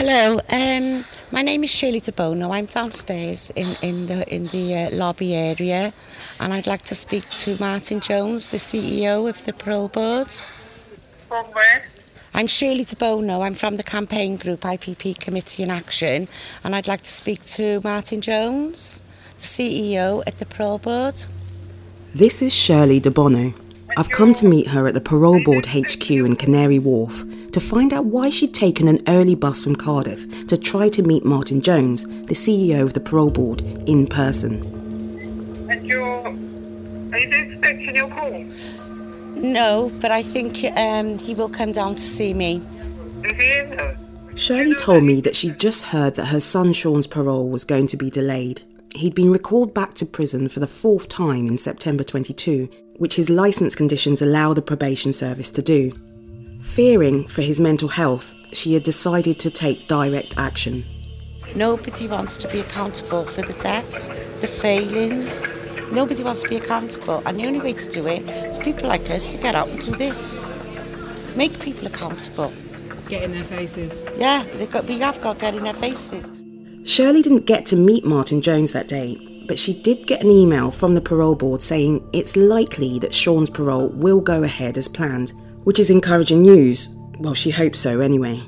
Hello, um, my name is Shirley Debono. I'm downstairs in, in the in the uh, lobby area, and I'd like to speak to Martin Jones, the CEO of the Parole Board. From where? I'm Shirley Debono. I'm from the campaign group IPP Committee in Action, and I'd like to speak to Martin Jones, the CEO at the Parole Board. This is Shirley Debono. I've come to meet her at the Parole Board HQ in Canary Wharf to find out why she'd taken an early bus from Cardiff to try to meet Martin Jones, the CEO of the Parole Board, in person. And you're. Are you expecting your call? No, but I think um, he will come down to see me. Is he in there? Shirley told me that she'd just heard that her son Sean's parole was going to be delayed. He'd been recalled back to prison for the fourth time in September 22, which his licence conditions allow the probation service to do. Fearing for his mental health, she had decided to take direct action. Nobody wants to be accountable for the deaths, the failings. Nobody wants to be accountable, and the only way to do it is people like us to get out and do this. Make people accountable. Get in their faces. Yeah, they've got, we have got to get in their faces. Shirley didn't get to meet Martin Jones that day, but she did get an email from the parole board saying it's likely that Sean's parole will go ahead as planned, which is encouraging news. Well, she hopes so anyway.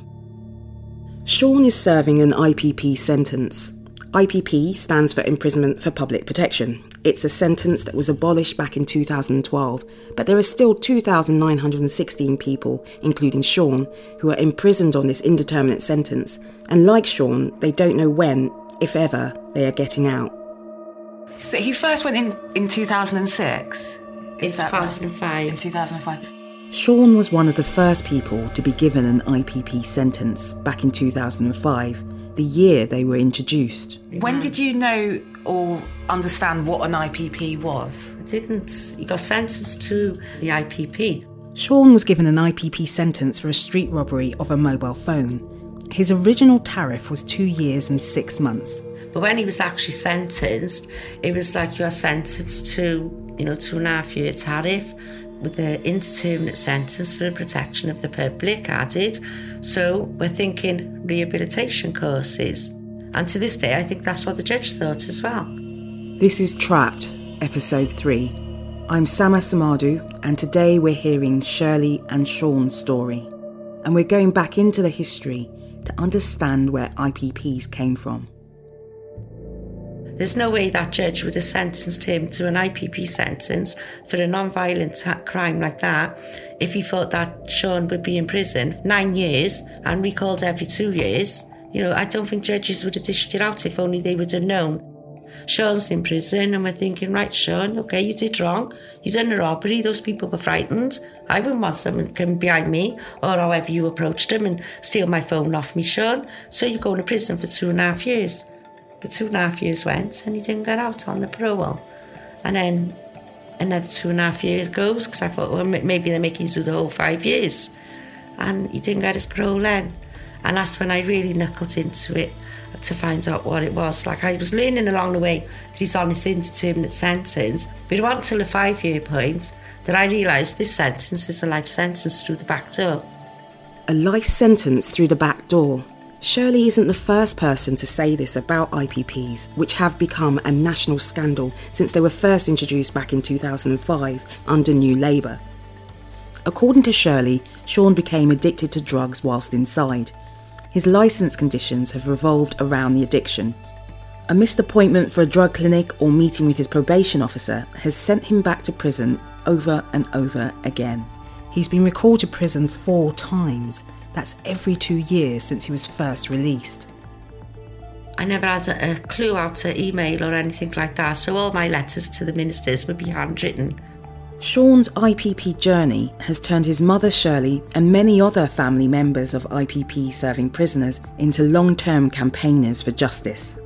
Sean is serving an IPP sentence. IPP stands for Imprisonment for Public Protection. It's a sentence that was abolished back in 2012, but there are still 2,916 people, including Sean, who are imprisoned on this indeterminate sentence. And like Sean, they don't know when, if ever, they are getting out. So he first went in in 2006. In Is that right? 2005. In 2005. Sean was one of the first people to be given an IPP sentence back in 2005, the year they were introduced. When did you know or understand what an IPP was? I didn't. He got sentenced to the IPP. Sean was given an IPP sentence for a street robbery of a mobile phone. His original tariff was two years and six months. But when he was actually sentenced, it was like you are sentenced to, you know, two and a half year tariff with the indeterminate sentence for the protection of the public added. So we're thinking rehabilitation courses. And to this day, I think that's what the judge thought as well. This is Trapped, Episode 3. I'm Sam Asumadu, and today we're hearing Shirley and Sean's story. And we're going back into the history to understand where IPPs came from. There's no way that judge would have sentenced him to an IPP sentence for a non-violent crime like that if he thought that Sean would be in prison nine years and recalled every two years. You know, I don't think judges would have dished it out if only they would have known. Sean's in prison and we're thinking, right, Sean, okay, you did wrong. You done a robbery. Those people were frightened. I wouldn't want someone coming behind me or however you approached them and steal my phone off me, Sean. So you're going to prison for two and a half years. But two and a half years went and he didn't get out on the parole. And then another two and a half years goes because I thought, well, maybe they're making you do the whole five years. And he didn't get his parole then. And that's when I really knuckled into it to find out what it was. Like I was learning along the way that he's on this indeterminate sentence, but it wasn't until the five year point that I realised this sentence is a life sentence through the back door. A life sentence through the back door. Shirley isn't the first person to say this about IPPs, which have become a national scandal since they were first introduced back in 2005 under New Labour. According to Shirley, Sean became addicted to drugs whilst inside. His licence conditions have revolved around the addiction. A missed appointment for a drug clinic or meeting with his probation officer has sent him back to prison over and over again. He's been recalled to prison four times. That's every two years since he was first released. I never had a, a clue how to email or anything like that, so all my letters to the ministers would be handwritten. Sean's IPP journey has turned his mother Shirley and many other family members of IPP serving prisoners into long term campaigners for justice.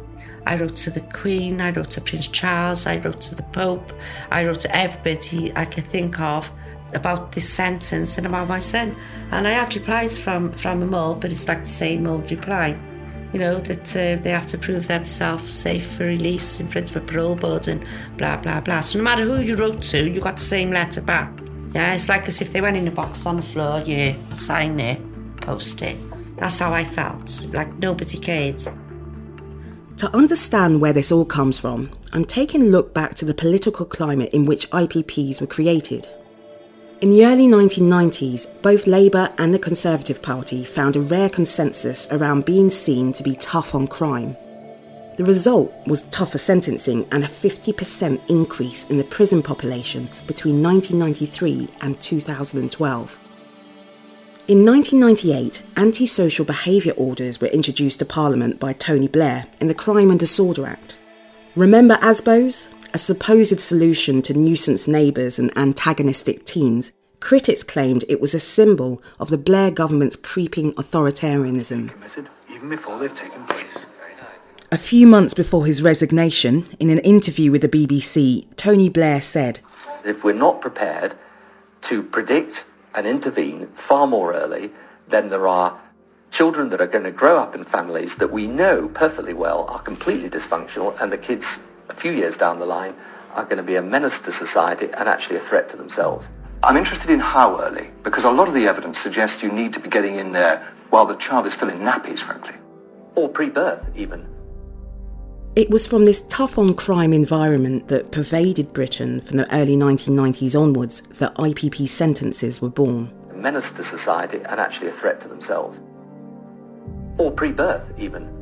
I wrote to the Queen, I wrote to Prince Charles, I wrote to the Pope, I wrote to everybody I could think of about this sentence and about my son. And I had replies from, from them all, but it's like the same old reply. You know, that uh, they have to prove themselves safe for release in front of a parole board and blah, blah, blah. So no matter who you wrote to, you got the same letter back. Yeah, it's like as if they went in a box on the floor, you sign it, post it. That's how I felt, like nobody cared. To understand where this all comes from, I'm taking a look back to the political climate in which IPPs were created. In the early 1990s, both Labour and the Conservative Party found a rare consensus around being seen to be tough on crime. The result was tougher sentencing and a 50% increase in the prison population between 1993 and 2012. In 1998, antisocial behaviour orders were introduced to Parliament by Tony Blair in the Crime and Disorder Act. Remember ASBOs? A supposed solution to nuisance neighbours and antagonistic teens, critics claimed it was a symbol of the Blair government's creeping authoritarianism. Even before they've taken place. A few months before his resignation, in an interview with the BBC, Tony Blair said, If we're not prepared to predict and intervene far more early, then there are children that are going to grow up in families that we know perfectly well are completely dysfunctional, and the kids a few years down the line are going to be a menace to society and actually a threat to themselves. I'm interested in how early, because a lot of the evidence suggests you need to be getting in there while the child is still in nappies, frankly. Or pre birth, even. It was from this tough on crime environment that pervaded Britain from the early 1990s onwards that IPP sentences were born. A menace to society and actually a threat to themselves. Or pre birth, even.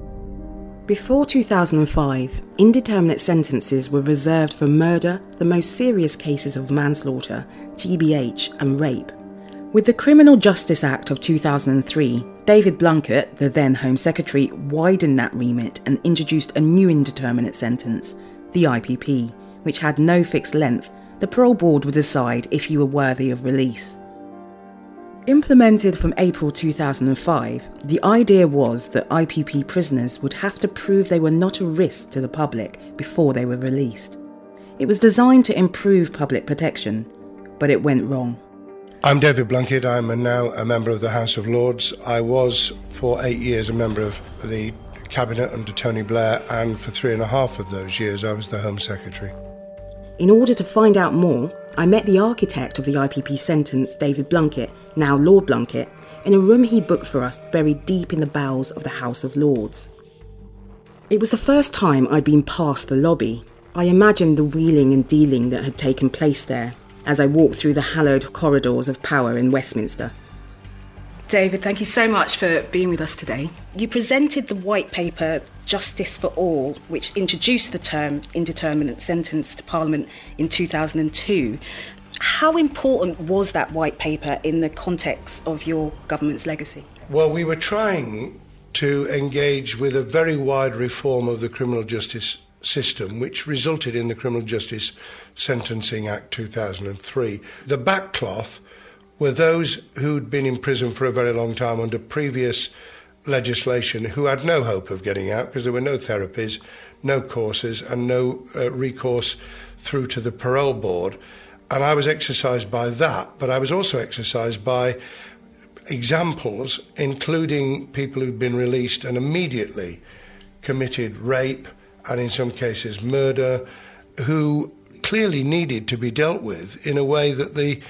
Before 2005, indeterminate sentences were reserved for murder, the most serious cases of manslaughter, GBH, and rape. With the Criminal Justice Act of 2003, David Blunkett, the then Home Secretary, widened that remit and introduced a new indeterminate sentence, the IPP, which had no fixed length. The parole board would decide if you were worthy of release. Implemented from April 2005, the idea was that IPP prisoners would have to prove they were not a risk to the public before they were released. It was designed to improve public protection, but it went wrong. I'm David Blunkett. I'm now a member of the House of Lords. I was for eight years a member of the Cabinet under Tony Blair, and for three and a half of those years I was the Home Secretary. In order to find out more, I met the architect of the IPP sentence, David Blunkett, now Lord Blunkett, in a room he booked for us buried deep in the bowels of the House of Lords. It was the first time I'd been past the lobby. I imagined the wheeling and dealing that had taken place there as I walked through the hallowed corridors of power in Westminster. David, thank you so much for being with us today. You presented the white paper Justice for All, which introduced the term indeterminate sentence to Parliament in 2002. How important was that white paper in the context of your government's legacy? Well, we were trying to engage with a very wide reform of the criminal justice system, which resulted in the Criminal Justice Sentencing Act 2003. The backcloth were those who'd been in prison for a very long time under previous legislation who had no hope of getting out because there were no therapies, no courses, and no uh, recourse through to the parole board. And I was exercised by that, but I was also exercised by examples, including people who'd been released and immediately committed rape and, in some cases, murder, who clearly needed to be dealt with in a way that the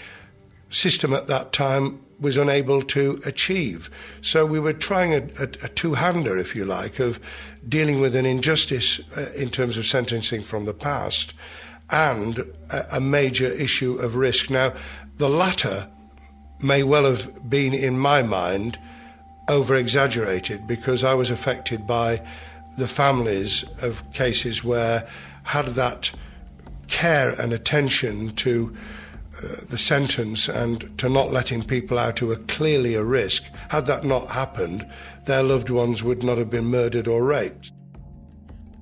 system at that time was unable to achieve. So we were trying a, a, a two hander, if you like, of dealing with an injustice uh, in terms of sentencing from the past and a, a major issue of risk. Now, the latter may well have been, in my mind, over exaggerated because I was affected by the families of cases where, had that care and attention to the sentence and to not letting people out who were clearly a risk, had that not happened, their loved ones would not have been murdered or raped.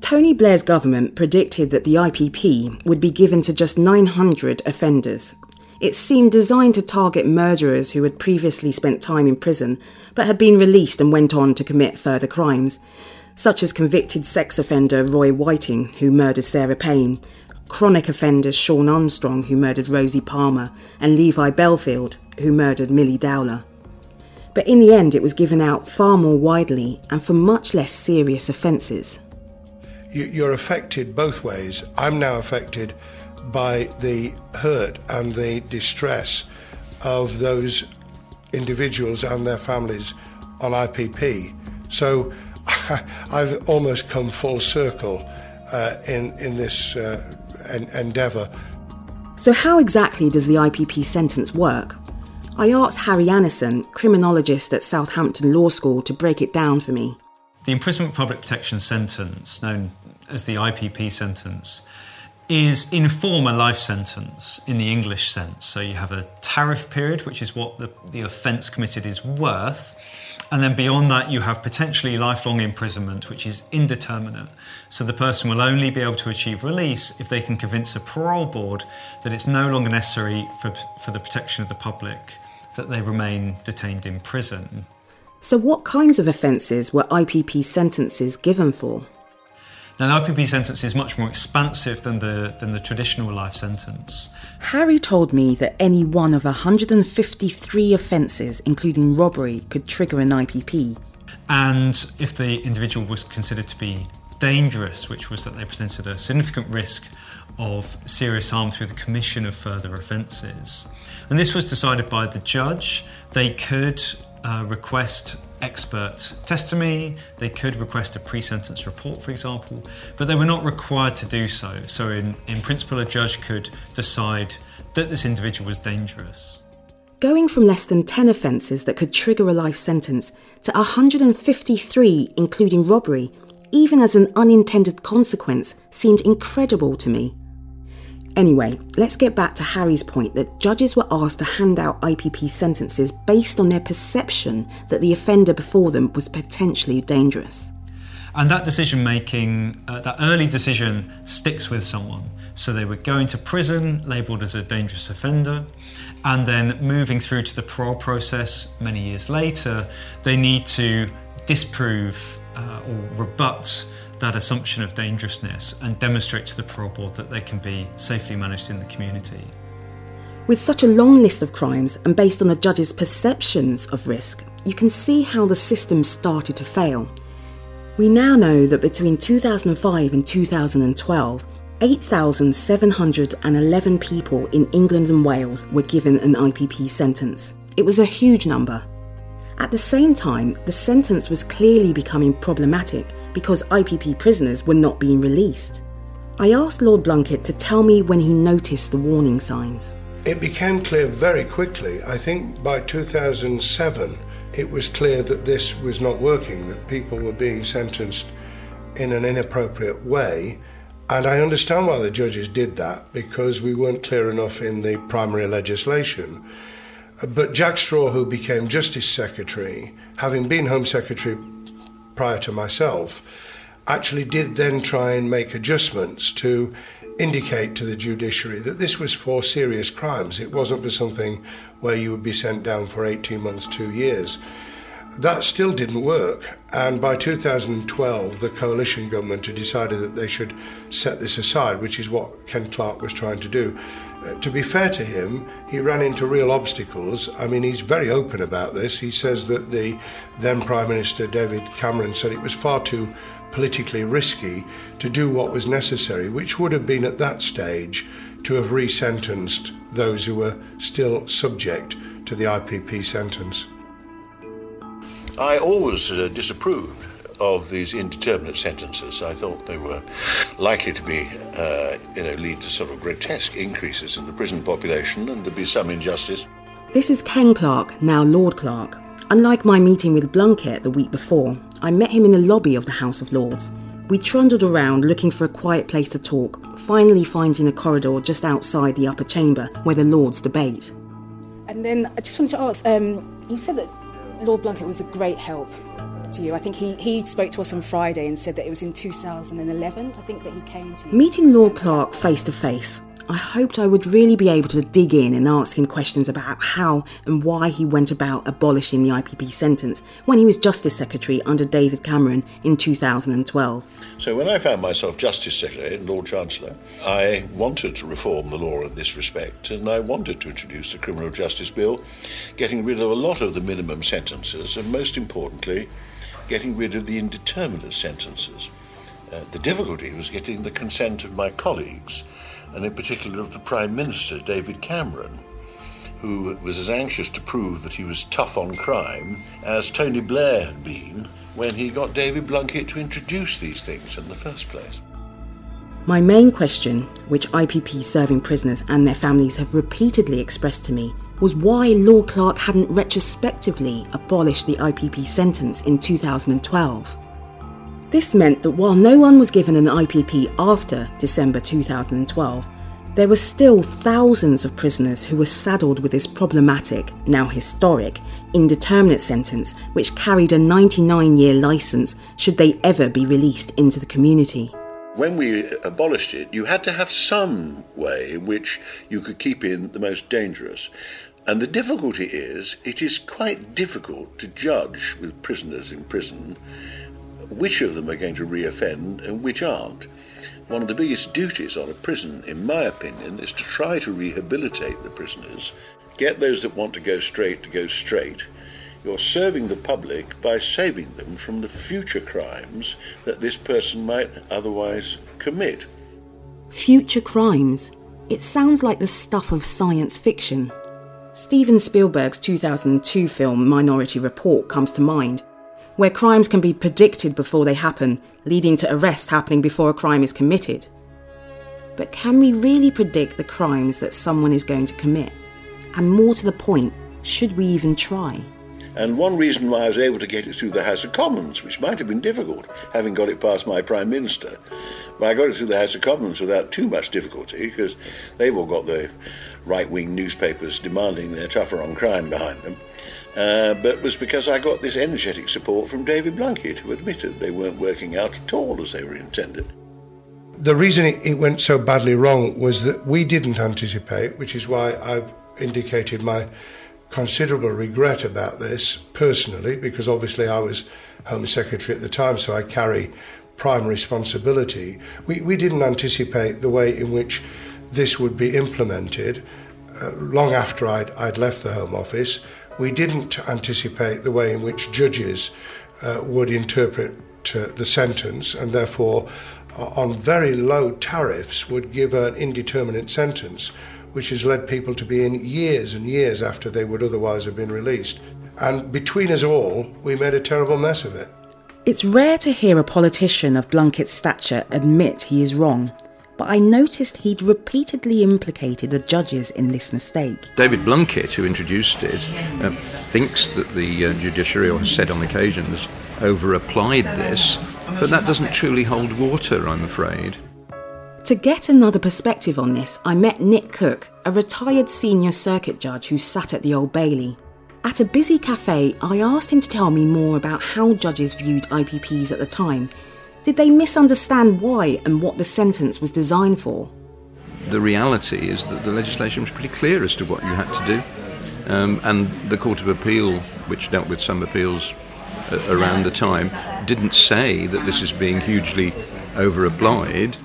Tony Blair's government predicted that the IPP would be given to just 900 offenders. It seemed designed to target murderers who had previously spent time in prison but had been released and went on to commit further crimes, such as convicted sex offender Roy Whiting, who murdered Sarah Payne, chronic offenders Sean Armstrong, who murdered Rosie Palmer, and Levi Bellfield, who murdered Milly Dowler. But in the end, it was given out far more widely and for much less serious offences. You're affected both ways. I'm now affected by the hurt and the distress of those individuals and their families on IPP. So I've almost come full circle uh, in, in this uh, en- endeavour. So, how exactly does the IPP sentence work? I asked Harry Annison, criminologist at Southampton Law School, to break it down for me. The imprisonment for public protection sentence, known as the IPP sentence, is in form a life sentence in the English sense. So you have a tariff period, which is what the, the offence committed is worth. And then beyond that, you have potentially lifelong imprisonment, which is indeterminate. So the person will only be able to achieve release if they can convince a parole board that it's no longer necessary for, for the protection of the public that they remain detained in prison. So, what kinds of offences were IPP sentences given for? Now, the IPP sentence is much more expansive than the, than the traditional life sentence. Harry told me that any one of 153 offences, including robbery, could trigger an IPP. And if the individual was considered to be dangerous, which was that they presented a significant risk of serious harm through the commission of further offences. And this was decided by the judge. They could uh, request expert testimony, they could request a pre sentence report, for example, but they were not required to do so. So, in, in principle, a judge could decide that this individual was dangerous. Going from less than 10 offences that could trigger a life sentence to 153, including robbery, even as an unintended consequence, seemed incredible to me. Anyway, let's get back to Harry's point that judges were asked to hand out IPP sentences based on their perception that the offender before them was potentially dangerous. And that decision making, uh, that early decision sticks with someone. So they would go into prison, labelled as a dangerous offender, and then moving through to the parole process many years later, they need to disprove uh, or rebut that assumption of dangerousness and demonstrate to the parole board that they can be safely managed in the community. With such a long list of crimes and based on the judge's perceptions of risk, you can see how the system started to fail. We now know that between 2005 and 2012, 8,711 people in England and Wales were given an IPP sentence. It was a huge number. At the same time, the sentence was clearly becoming problematic because IPP prisoners were not being released. I asked Lord Blunkett to tell me when he noticed the warning signs. It became clear very quickly. I think by 2007, it was clear that this was not working, that people were being sentenced in an inappropriate way. And I understand why the judges did that, because we weren't clear enough in the primary legislation. But Jack Straw, who became Justice Secretary, having been Home Secretary prior to myself, actually did then try and make adjustments to indicate to the judiciary that this was for serious crimes. It wasn't for something where you would be sent down for 18 months, two years. That still didn't work, and by 2012, the coalition government had decided that they should set this aside, which is what Ken Clarke was trying to do. To be fair to him, he ran into real obstacles. I mean, he's very open about this. He says that the then Prime Minister David Cameron said it was far too politically risky to do what was necessary, which would have been at that stage to have resentenced those who were still subject to the IPP sentence. I always uh, disapproved of these indeterminate sentences. I thought they were likely to be, uh, you know, lead to sort of grotesque increases in the prison population and there'd be some injustice. This is Ken Clarke, now Lord Clarke. Unlike my meeting with Blunkett the week before, I met him in the lobby of the House of Lords. We trundled around looking for a quiet place to talk, finally finding a corridor just outside the upper chamber where the Lords debate. And then I just wanted to ask um, you said that Lord Blunkett was a great help to you. I think he, he spoke to us on Friday and said that it was in 2011, I think, that he came to you. Meeting Lord Clarke face to face, I hoped I would really be able to dig in and ask him questions about how and why he went about abolishing the IPP sentence when he was Justice Secretary under David Cameron in 2012. So when I found myself Justice Secretary and Lord Chancellor, I wanted to reform the law in this respect and I wanted to introduce the Criminal Justice Bill, getting rid of a lot of the minimum sentences and most importantly, getting rid of the indeterminate sentences. Uh, the difficulty was getting the consent of my colleagues and in particular of the Prime Minister, David Cameron, who was as anxious to prove that he was tough on crime as Tony Blair had been when he got David Blunkett to introduce these things in the first place. My main question, which IPP serving prisoners and their families have repeatedly expressed to me, was why Lord Clarke hadn't retrospectively abolished the IPP sentence in 2012. This meant that while no one was given an IPP after December 2012, there were still thousands of prisoners who were saddled with this problematic, now historic, indeterminate sentence which carried a 99 year licence should they ever be released into the community. When we abolished it, you had to have some way in which you could keep in the most dangerous. And the difficulty is, it is quite difficult to judge with prisoners in prison which of them are going to reoffend and which aren't. One of the biggest duties on a prison, in my opinion, is to try to rehabilitate the prisoners, get those that want to go straight to go straight. You're serving the public by saving them from the future crimes that this person might otherwise commit. Future crimes? It sounds like the stuff of science fiction. Steven Spielberg's 2002 film Minority Report comes to mind, where crimes can be predicted before they happen, leading to arrests happening before a crime is committed. But can we really predict the crimes that someone is going to commit? And more to the point, should we even try? And one reason why I was able to get it through the House of Commons, which might have been difficult, having got it past my Prime Minister, but I got it through the House of Commons without too much difficulty because they've all got the right wing newspapers demanding their tougher on crime behind them. Uh, but was because I got this energetic support from David Blunkett, who admitted they weren't working out at all as they were intended. The reason it went so badly wrong was that we didn't anticipate, which is why I've indicated my considerable regret about this personally, because obviously I was Home Secretary at the time, so I carry prime responsibility. We, we didn't anticipate the way in which this would be implemented uh, long after I'd, I'd left the Home Office. We didn't anticipate the way in which judges uh, would interpret uh, the sentence and therefore, uh, on very low tariffs, would give an indeterminate sentence, which has led people to be in years and years after they would otherwise have been released. And between us all, we made a terrible mess of it. It's rare to hear a politician of Blunkett's stature admit he is wrong but I noticed he'd repeatedly implicated the judges in this mistake. David Blunkett, who introduced it, uh, thinks that the uh, judiciary, or has said on occasions, over applied this, but that doesn't truly hold water, I'm afraid. To get another perspective on this, I met Nick Cooke, a retired senior circuit judge who sat at the Old Bailey. At a busy cafe, I asked him to tell me more about how judges viewed IPPs at the time did they misunderstand why and what the sentence was designed for? The reality is that the legislation was pretty clear as to what you had to do. Um, and the Court of Appeal, which dealt with some appeals uh, around the time, didn't say that this is being hugely over applied.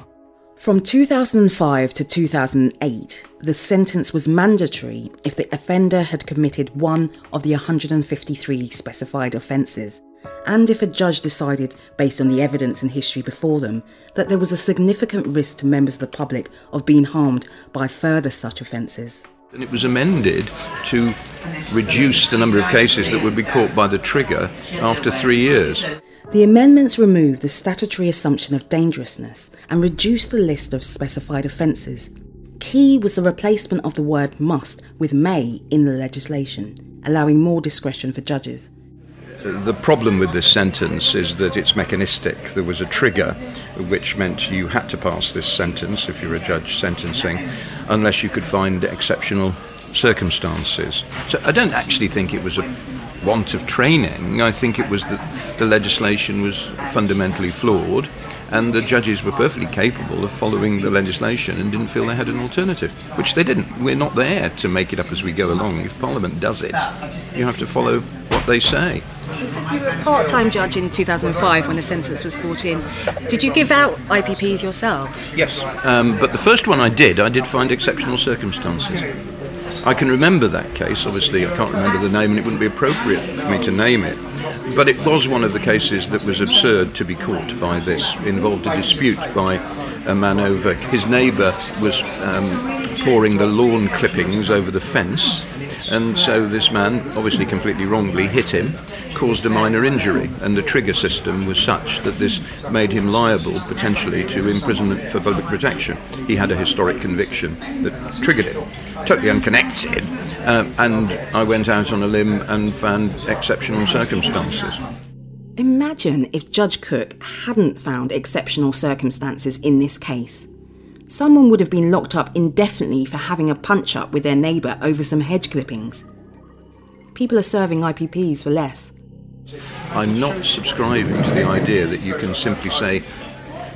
From 2005 to 2008, the sentence was mandatory if the offender had committed one of the 153 specified offences and if a judge decided, based on the evidence and history before them, that there was a significant risk to members of the public of being harmed by further such offences. And it was amended to reduce the number of cases that would be caught by the trigger after three years. The amendments removed the statutory assumption of dangerousness and reduced the list of specified offences. Key was the replacement of the word must with may in the legislation, allowing more discretion for judges. The problem with this sentence is that it's mechanistic. There was a trigger which meant you had to pass this sentence if you're a judge sentencing, unless you could find exceptional circumstances. So I don't actually think it was a want of training. I think it was that the legislation was fundamentally flawed and the judges were perfectly capable of following the legislation and didn't feel they had an alternative, which they didn't. We're not there to make it up as we go along. If Parliament does it, you have to follow what they say. You said you were a part time judge in 2005 when the sentence was brought in. Did you give out IPPs yourself? Yes, um, but the first one I did, I did find exceptional circumstances. I can remember that case, obviously, I can't remember the name and it wouldn't be appropriate for me to name it. But it was one of the cases that was absurd to be caught by this. It involved a dispute by a man over his neighbour was um, pouring the lawn clippings over the fence And so this man, obviously completely wrongly, hit him, caused a minor injury, and the trigger system was such that this made him liable potentially to imprisonment for public protection. He had a historic conviction that triggered it. Totally unconnected, uh, and I went out on a limb and found exceptional circumstances. Imagine if Judge Cooke hadn't found exceptional circumstances in this case. Someone would have been locked up indefinitely for having a punch up with their neighbour over some hedge clippings. People are serving IPPs for less. I'm not subscribing to the idea that you can simply say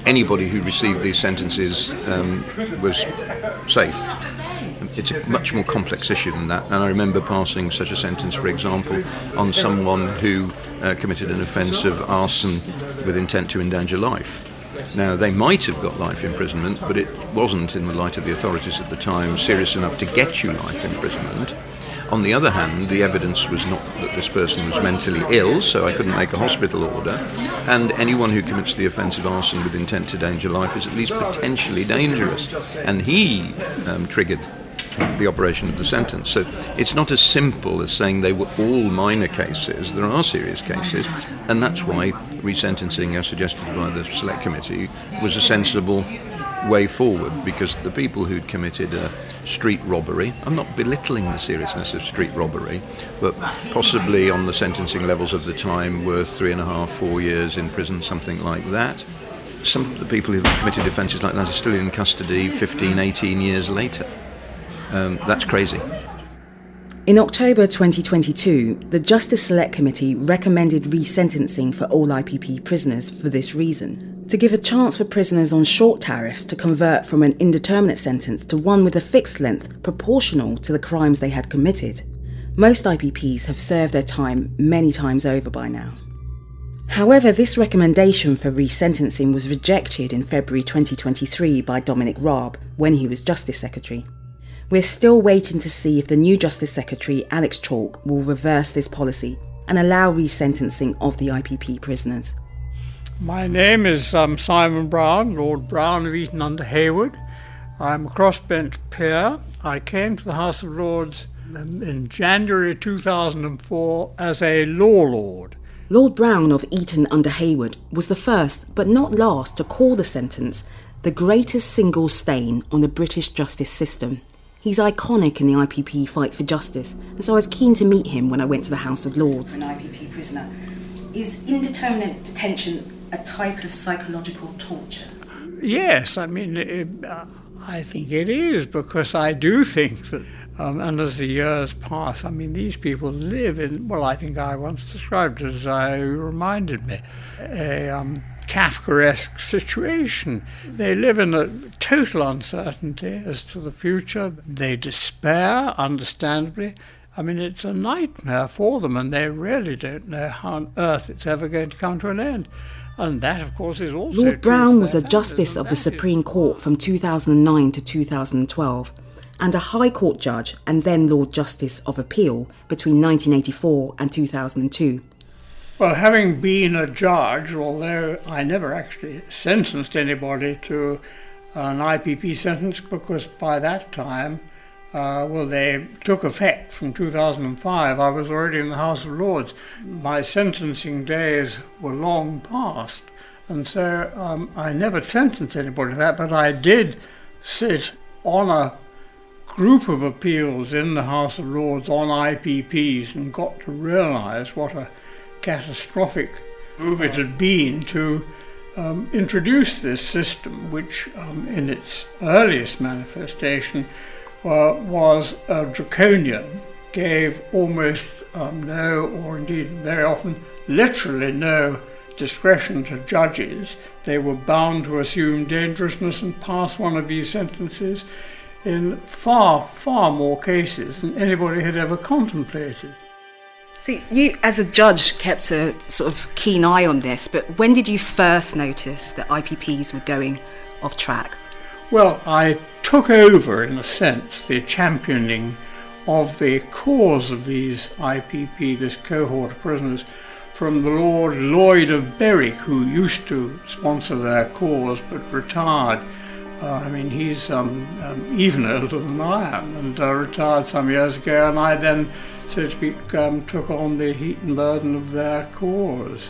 anybody who received these sentences um, was safe. It's a much more complex issue than that, and I remember passing such a sentence, for example, on someone who uh, committed an offence of arson with intent to endanger life. Now, they might have got life imprisonment, but it wasn't, in the light of the authorities at the time, serious enough to get you life imprisonment. On the other hand, the evidence was not that this person was mentally ill, so I couldn't make a hospital order. And anyone who commits the offence of arson with intent to endanger life is at least potentially dangerous. And he um, triggered the operation of the sentence. So it's not as simple as saying they were all minor cases. There are serious cases, and that's why resentencing, as suggested by the Select Committee, was a sensible way forward because the people who'd committed a street robbery, I'm not belittling the seriousness of street robbery, but possibly on the sentencing levels of the time were three and a half, four years in prison, something like that. Some of the people who've committed offences like that are still in custody 15, 18 years later. Um, that's crazy. In October 2022, the Justice Select Committee recommended resentencing for all IPP prisoners for this reason to give a chance for prisoners on short tariffs to convert from an indeterminate sentence to one with a fixed length proportional to the crimes they had committed. Most IPPs have served their time many times over by now. However, this recommendation for resentencing was rejected in February 2023 by Dominic Raab when he was Justice Secretary. We're still waiting to see if the new Justice Secretary, Alex Chalk, will reverse this policy and allow resentencing of the IPP prisoners. My name is um, Simon Brown, Lord Brown of Eaton under Heywood. I'm a crossbench peer. I came to the House of Lords in January 2004 as a law lord. Lord Brown of Eaton under Heywood was the first, but not last, to call the sentence the greatest single stain on the British justice system. He's iconic in the IPP fight for justice, and so I was keen to meet him when I went to the House of Lords. An IPP prisoner. Is indeterminate detention a type of psychological torture? Yes, I mean, it, uh, I think it is because I do think that, um, and as the years pass, I mean, these people live in, well, I think I once described it as I reminded me, a um, Kafkaesque situation. They live in a total uncertainty as to the future. They despair, understandably. I mean, it's a nightmare for them, and they really don't know how on earth it's ever going to come to an end. And that, of course, is also. Lord Brown was a justice of the Supreme Court from 2009 to 2012 and a High Court judge and then Lord Justice of Appeal between 1984 and 2002. Well, having been a judge, although I never actually sentenced anybody to an IPP sentence because by that time, uh, well, they took effect from 2005. I was already in the House of Lords. My sentencing days were long past, and so um, I never sentenced anybody to that, but I did sit on a group of appeals in the House of Lords on IPPs and got to realize what a catastrophic move it had been to um, introduce this system, which um, in its earliest manifestation uh, was uh, draconian, gave almost um, no, or indeed very often literally no, discretion to judges. They were bound to assume dangerousness and pass one of these sentences in far, far more cases than anybody had ever contemplated. So you, as a judge, kept a sort of keen eye on this, but when did you first notice that IPPs were going off track? Well, I took over, in a sense, the championing of the cause of these IPP, this cohort of prisoners, from the Lord Lloyd of Berwick, who used to sponsor their cause but retired Uh, I mean, he's um, um, even older than I am and uh, retired some years ago, and I then, so to speak, um, took on the heat and burden of their cause.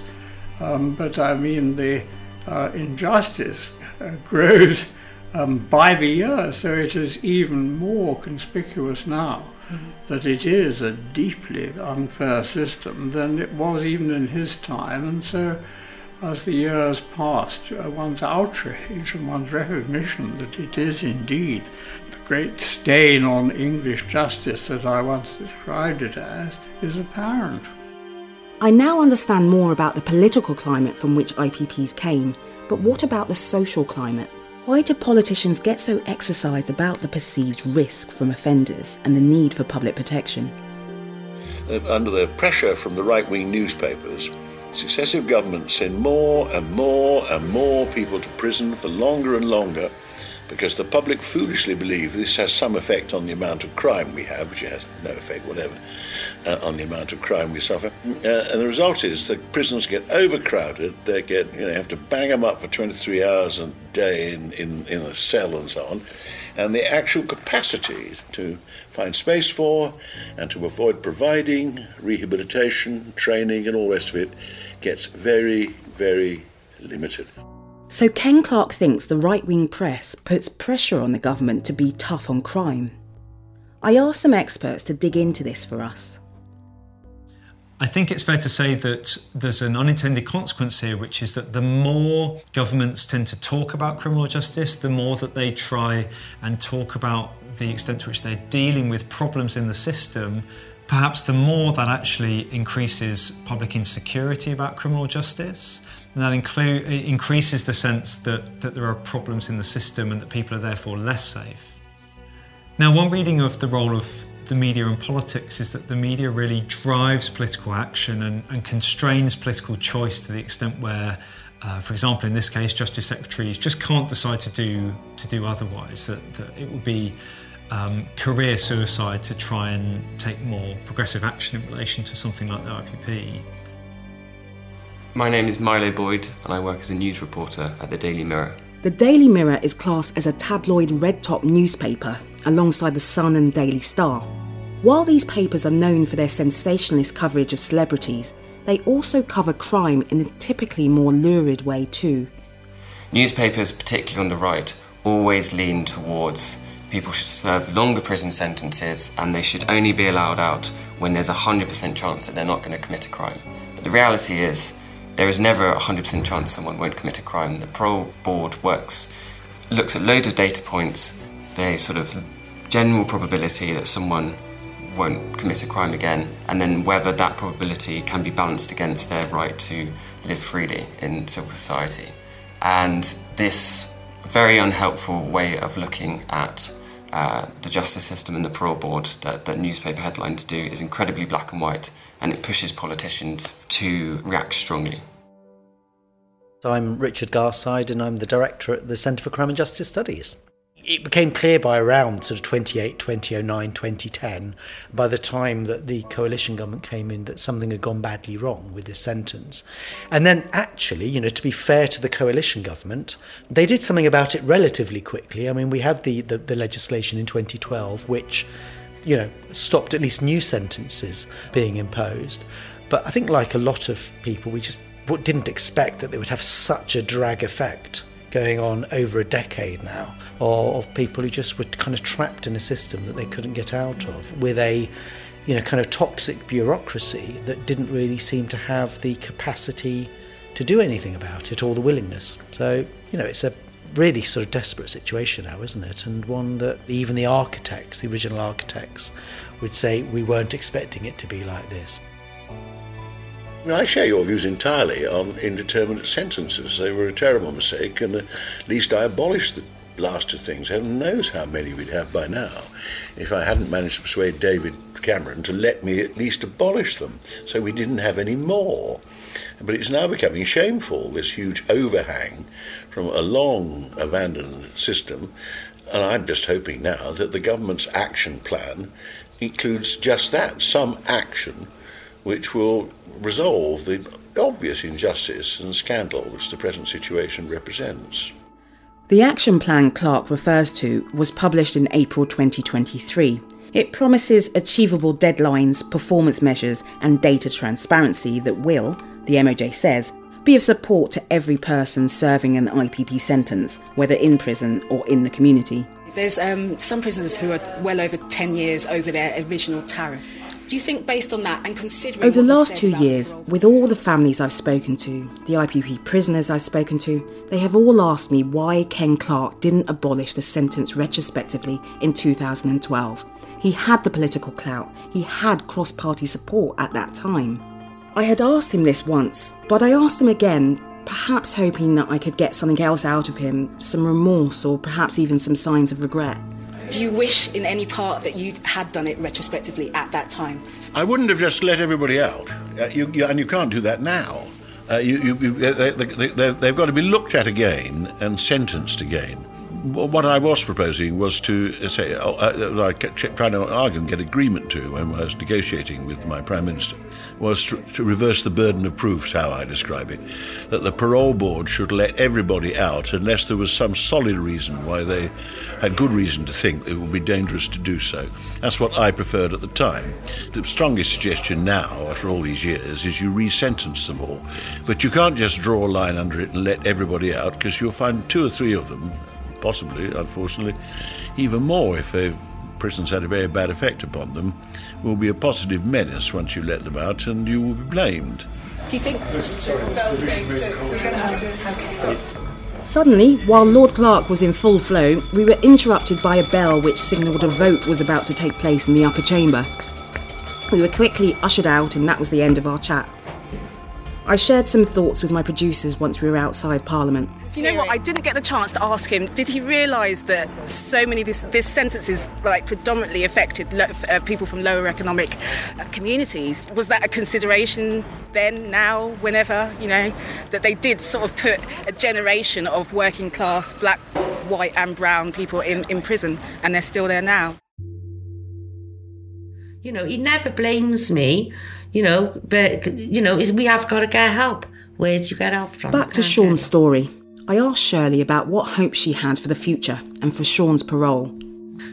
Um, but I mean, the uh, injustice grows um, by the year, so it is even more conspicuous now mm-hmm. that it is a deeply unfair system than it was even in his time, and so as the years passed, uh, one's outrage and one's recognition that it is indeed the great stain on English justice that I once described it as is apparent. I now understand more about the political climate from which IPPs came, but what about the social climate? Why do politicians get so exercised about the perceived risk from offenders and the need for public protection? Uh, under the pressure from the right wing newspapers, Successive governments send more and more and more people to prison for longer and longer because the public foolishly believe this has some effect on the amount of crime we have, which has no effect whatever uh, on the amount of crime we suffer. Uh, and the result is that prisons get overcrowded. They get, you know, have to bang them up for 23 hours a day in, in, in a cell and so on. And the actual capacity to find space for and to avoid providing rehabilitation, training, and all the rest of it gets very, very limited. So Ken Clarke thinks the right wing press puts pressure on the government to be tough on crime. I asked some experts to dig into this for us. I think it's fair to say that there's an unintended consequence here, which is that the more governments tend to talk about criminal justice, the more that they try and talk about the extent to which they're dealing with problems in the system, perhaps the more that actually increases public insecurity about criminal justice. And that include, increases the sense that, that there are problems in the system and that people are therefore less safe. Now, one reading of the role of the media in politics is that the media really drives political action and, and constrains political choice to the extent where, uh, for example, in this case, justice secretaries just can't decide to do to do otherwise. That, that it would be um, career suicide to try and take more progressive action in relation to something like the IPP. My name is Milo Boyd, and I work as a news reporter at the Daily Mirror. The Daily Mirror is classed as a tabloid red top newspaper alongside The Sun and Daily Star. While these papers are known for their sensationalist coverage of celebrities, they also cover crime in a typically more lurid way too. Newspapers, particularly on the right, always lean towards people should serve longer prison sentences and they should only be allowed out when there's a 100% chance that they're not going to commit a crime. But the reality is, there is never a 100% chance someone won't commit a crime. The parole board works, looks at loads of data points, the sort of general probability that someone won't commit a crime again, and then whether that probability can be balanced against their right to live freely in civil society. And this very unhelpful way of looking at uh, the justice system and the parole board that, that newspaper headlines do is incredibly black and white, and it pushes politicians to react strongly. So I'm Richard Garside, and I'm the director at the Centre for Crime and Justice Studies it became clear by around sort of 28, 2009, 2010, by the time that the coalition government came in, that something had gone badly wrong with this sentence. And then, actually, you know, to be fair to the coalition government, they did something about it relatively quickly. I mean, we had the, the, the legislation in 2012, which, you know, stopped at least new sentences being imposed. But I think, like a lot of people, we just didn't expect that they would have such a drag effect going on over a decade now, or of people who just were kind of trapped in a system that they couldn't get out of, with a you know kind of toxic bureaucracy that didn't really seem to have the capacity to do anything about it or the willingness. So you know it's a really sort of desperate situation now, isn't it? And one that even the architects, the original architects, would say we weren't expecting it to be like this. I share your views entirely on indeterminate sentences. They were a terrible mistake, and at least I abolished the last of things. Heaven knows how many we'd have by now if I hadn't managed to persuade David Cameron to let me at least abolish them so we didn't have any more. But it's now becoming shameful, this huge overhang from a long abandoned system. And I'm just hoping now that the government's action plan includes just that some action which will resolve the obvious injustice and scandal which the present situation represents. The action plan Clarke refers to was published in April 2023. It promises achievable deadlines, performance measures, and data transparency that will, the MOJ says, be of support to every person serving an IPP sentence, whether in prison or in the community. There's um, some prisoners who are well over 10 years over their original tariff. Do you think, based on that, and considering Over the last two years, with all the families I've spoken to, the IPP prisoners I've spoken to, they have all asked me why Ken Clarke didn't abolish the sentence retrospectively in 2012. He had the political clout, he had cross party support at that time. I had asked him this once, but I asked him again, perhaps hoping that I could get something else out of him, some remorse or perhaps even some signs of regret. Do you wish in any part that you had done it retrospectively at that time? I wouldn't have just let everybody out, uh, you, you, and you can't do that now. Uh, you, they, they, they, they've got to be looked at again and sentenced again. Wh- What I was proposing was to uh, say, uh, uh, I kept trying to argue and get agreement to when I was negotiating with my Prime Minister, was to, to reverse the burden of proofs, how I describe it. That the parole board should let everybody out unless there was some solid reason why they had good reason to think it would be dangerous to do so. That's what I preferred at the time. The strongest suggestion now, after all these years, is you re-sentence them all. But you can't just draw a line under it and let everybody out, because you'll find two or three of them, possibly, unfortunately, even more if the prisons had a very bad effect upon them, will be a positive menace once you let them out, and you will be blamed. Do you think Suddenly, while Lord Clarke was in full flow, we were interrupted by a bell which signalled a vote was about to take place in the upper chamber. We were quickly ushered out, and that was the end of our chat. I shared some thoughts with my producers once we were outside Parliament. You know what? I didn't get the chance to ask him. Did he realise that so many this this sentence is like predominantly affected lo- uh, people from lower economic uh, communities? Was that a consideration then, now, whenever? You know, that they did sort of put a generation of working class black, white, and brown people in, in prison, and they're still there now. You know, he never blames me, you know, but, you know, we have got to get help. Where do you get help from? Back to Sean's story. I asked Shirley about what hope she had for the future and for Sean's parole.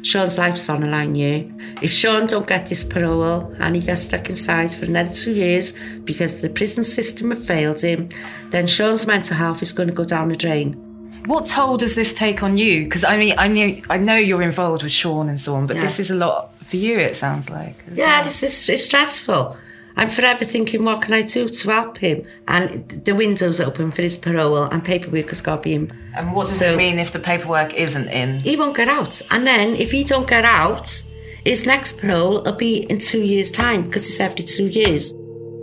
Sean's life's on the line here. If Sean don't get this parole and he gets stuck inside for another two years because the prison system have failed him, then Sean's mental health is going to go down the drain. What toll does this take on you? Because I mean, I knew, I know you're involved with Sean and so on, but Yeah. this is a lot for you. It sounds like. Yeah, well. this is it's stressful. I'm forever thinking, what can I do to help him? And the window's open for his parole and paperwork has got to be in. And what does So- it mean if the paperwork isn't in? He won't get out. And then if he don't get out, his next parole will be in two years' time because it's every two years.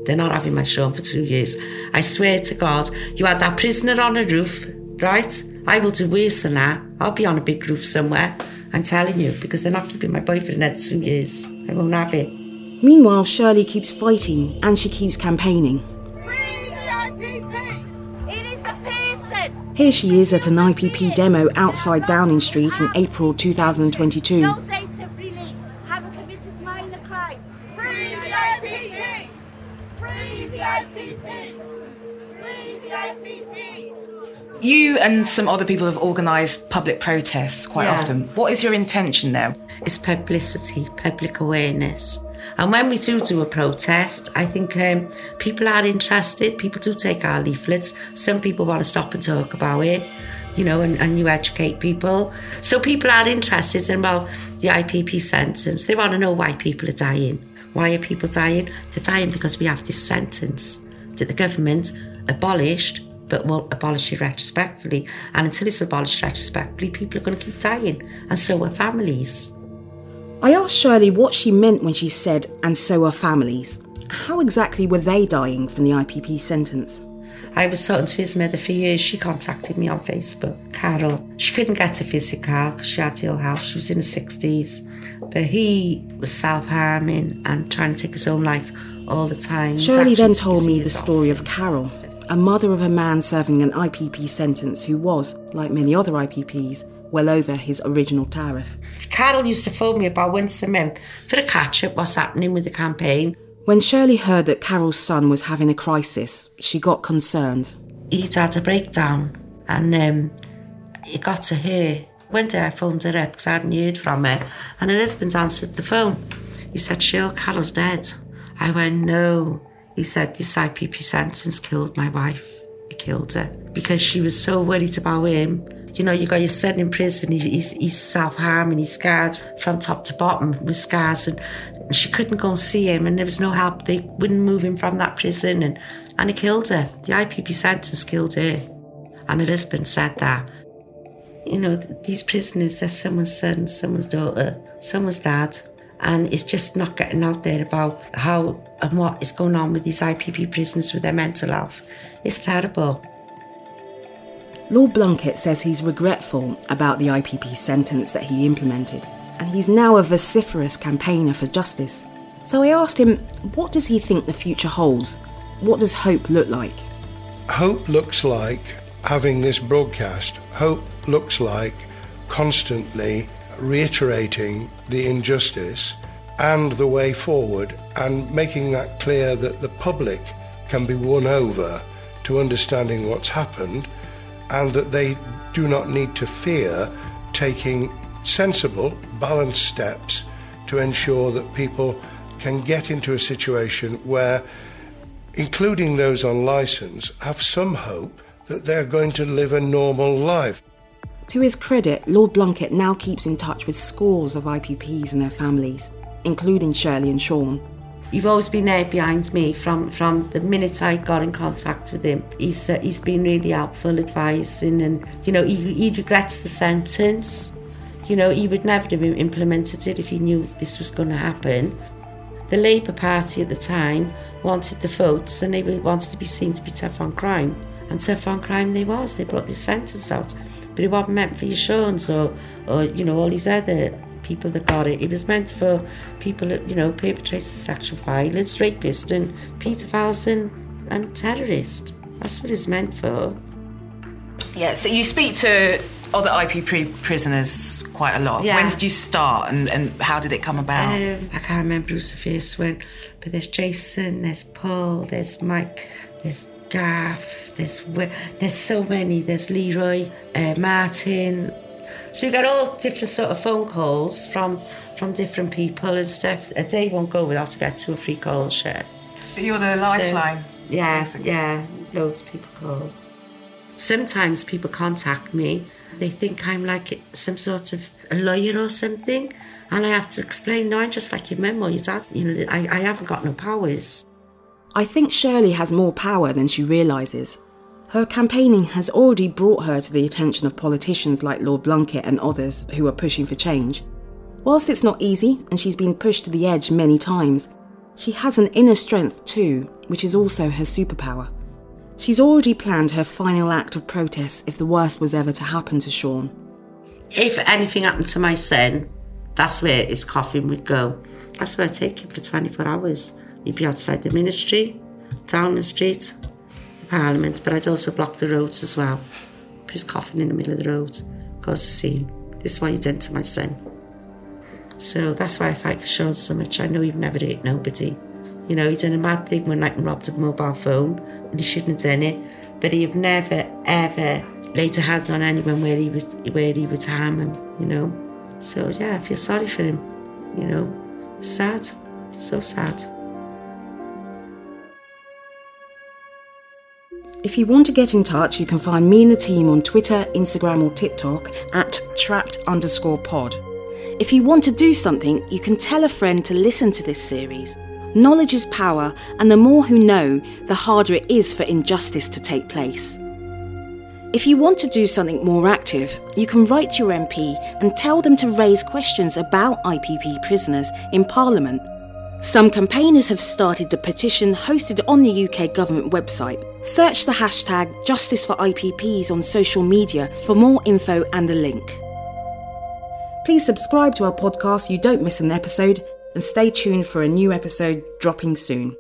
They're not having my Sean for two years. I swear to God, you had that prisoner on a roof, right? I will do worse than that. I'll be on a big roof somewhere. I'm telling you, because they're not keeping my boy for another two years. I won't have it. Meanwhile, Shirley keeps fighting and she keeps campaigning. It is the person. Here she is at an IPP demo outside Downing Street in April 2022. No dates of release. Haven't committed minor crimes. Free the IPPs. Free the IPPs. Free the IPPs. You and some other people have organised public protests quite Yeah. often. What is your intention there? It's publicity, public awareness. And when we do do a protest, I think um, people are interested. People do take our leaflets. Some people want to stop and talk about it, you know, and, and you educate people. So people are interested in about the IPP sentence. They want to know why people are dying. Why are people dying? They're dying because we have this sentence that the government abolished but won't abolish it retrospectively. And until it's abolished retrospectively, people are going to keep dying, and so are families. I asked Shirley what she meant when she said, and so are families. How exactly were they dying from the IPP sentence? I was talking to his mother for years. She contacted me on Facebook, Carol. She couldn't get a physical because she had ill health. She was in her 60s. But he was self harming and trying to take his own life all the time. Shirley then told me the story of Carol, a mother of a man serving an IPP sentence who was, like many other IPPs, well over his original tariff. Carol used to phone me about once a month for a catch up, what's happening with the campaign. When Shirley heard that Carol's son was having a crisis, she got concerned. He'd had a breakdown and um, it got to her. One day I phoned her up because I hadn't heard from her, and her husband answered the phone. He said, Shirley Carol's dead. I went, no. He said, this IPP sentence killed my wife. It killed her because she was so worried about him. You know, you got your son in prison, he, he's, he's self harming, he's scarred from top to bottom with scars, and she couldn't go and see him, and there was no help. They wouldn't move him from that prison, and, and it killed her. The IPP sentence killed her. And her husband said that. You know, these prisoners, they're someone's son, someone's daughter, someone's dad, and it's just not getting out there about how and what is going on with these IPP prisoners with their mental health. It's terrible. Lord Blunkett says he's regretful about the IPP sentence that he implemented, and he's now a vociferous campaigner for justice. So I asked him, what does he think the future holds? What does hope look like? Hope looks like having this broadcast. Hope looks like constantly reiterating the injustice and the way forward and making that clear that the public can be won over to understanding what's happened and that they do not need to fear taking sensible, balanced steps to ensure that people can get into a situation where, including those on licence, have some hope that they're going to live a normal life. To his credit, Lord Blunkett now keeps in touch with scores of IPPs and their families, including Shirley and Sean. You've always been there behind me from, from the minute I got in contact with him. He's uh, he's been really helpful, advising, and you know he, he regrets the sentence. You know he would never have implemented it if he knew this was going to happen. The Labour Party at the time wanted the votes, and they wanted to be seen to be tough on crime, and tough on crime they was. They brought this sentence out, but it wasn't meant for your Sean's or or you know all these other people that got it. It was meant for people, that, you know, perpetrators of sexual violence, rapists, and paedophiles and, and terrorists. That's what it's meant for. Yeah, so you speak to other IPP prisoners quite a lot. Yeah. When did you start and, and how did it come about? Um, I can't remember who's the first one, but there's Jason, there's Paul, there's Mike, there's Gaff, there's there's so many. There's Leroy, uh, Martin, so you get all different sort of phone calls from from different people and stuff. A day won't go without to get two or three calls shared. But you're the lifeline. yeah, basically. yeah. Loads of people call. Sometimes people contact me. They think I'm like some sort of a lawyer or something, and I have to explain. No, I'm just like your mum or your dad. You know, I, I haven't got no powers. I think Shirley has more power than she realises. Her campaigning has already brought her to the attention of politicians like Lord Blunkett and others who are pushing for change. Whilst it's not easy and she's been pushed to the edge many times, she has an inner strength too, which is also her superpower. She's already planned her final act of protest if the worst was ever to happen to Sean. If anything happened to my son, that's where his coffin would go. That's where I'd take him for 24 hours. He'd be outside the ministry, down the street, Parliament, but I'd also block the roads as well. Put his coffin in the middle of the road, cause a scene. This is what you done to my son. So that's why I fight for Sean so much. I know he've never hurt nobody. You know, he done a mad thing when like robbed a mobile phone, and he shouldn't have done it. But he've never ever laid a hand on anyone where he would where he would harm him. You know. So yeah, I feel sorry for him. You know, sad, so sad. If you want to get in touch, you can find me and the team on Twitter, Instagram, or TikTok at trapped underscore pod. If you want to do something, you can tell a friend to listen to this series. Knowledge is power, and the more who know, the harder it is for injustice to take place. If you want to do something more active, you can write to your MP and tell them to raise questions about IPP prisoners in Parliament. Some campaigners have started a petition hosted on the UK government website. Search the hashtag Justice for on social media for more info and the link. Please subscribe to our podcast so you don't miss an episode and stay tuned for a new episode dropping soon.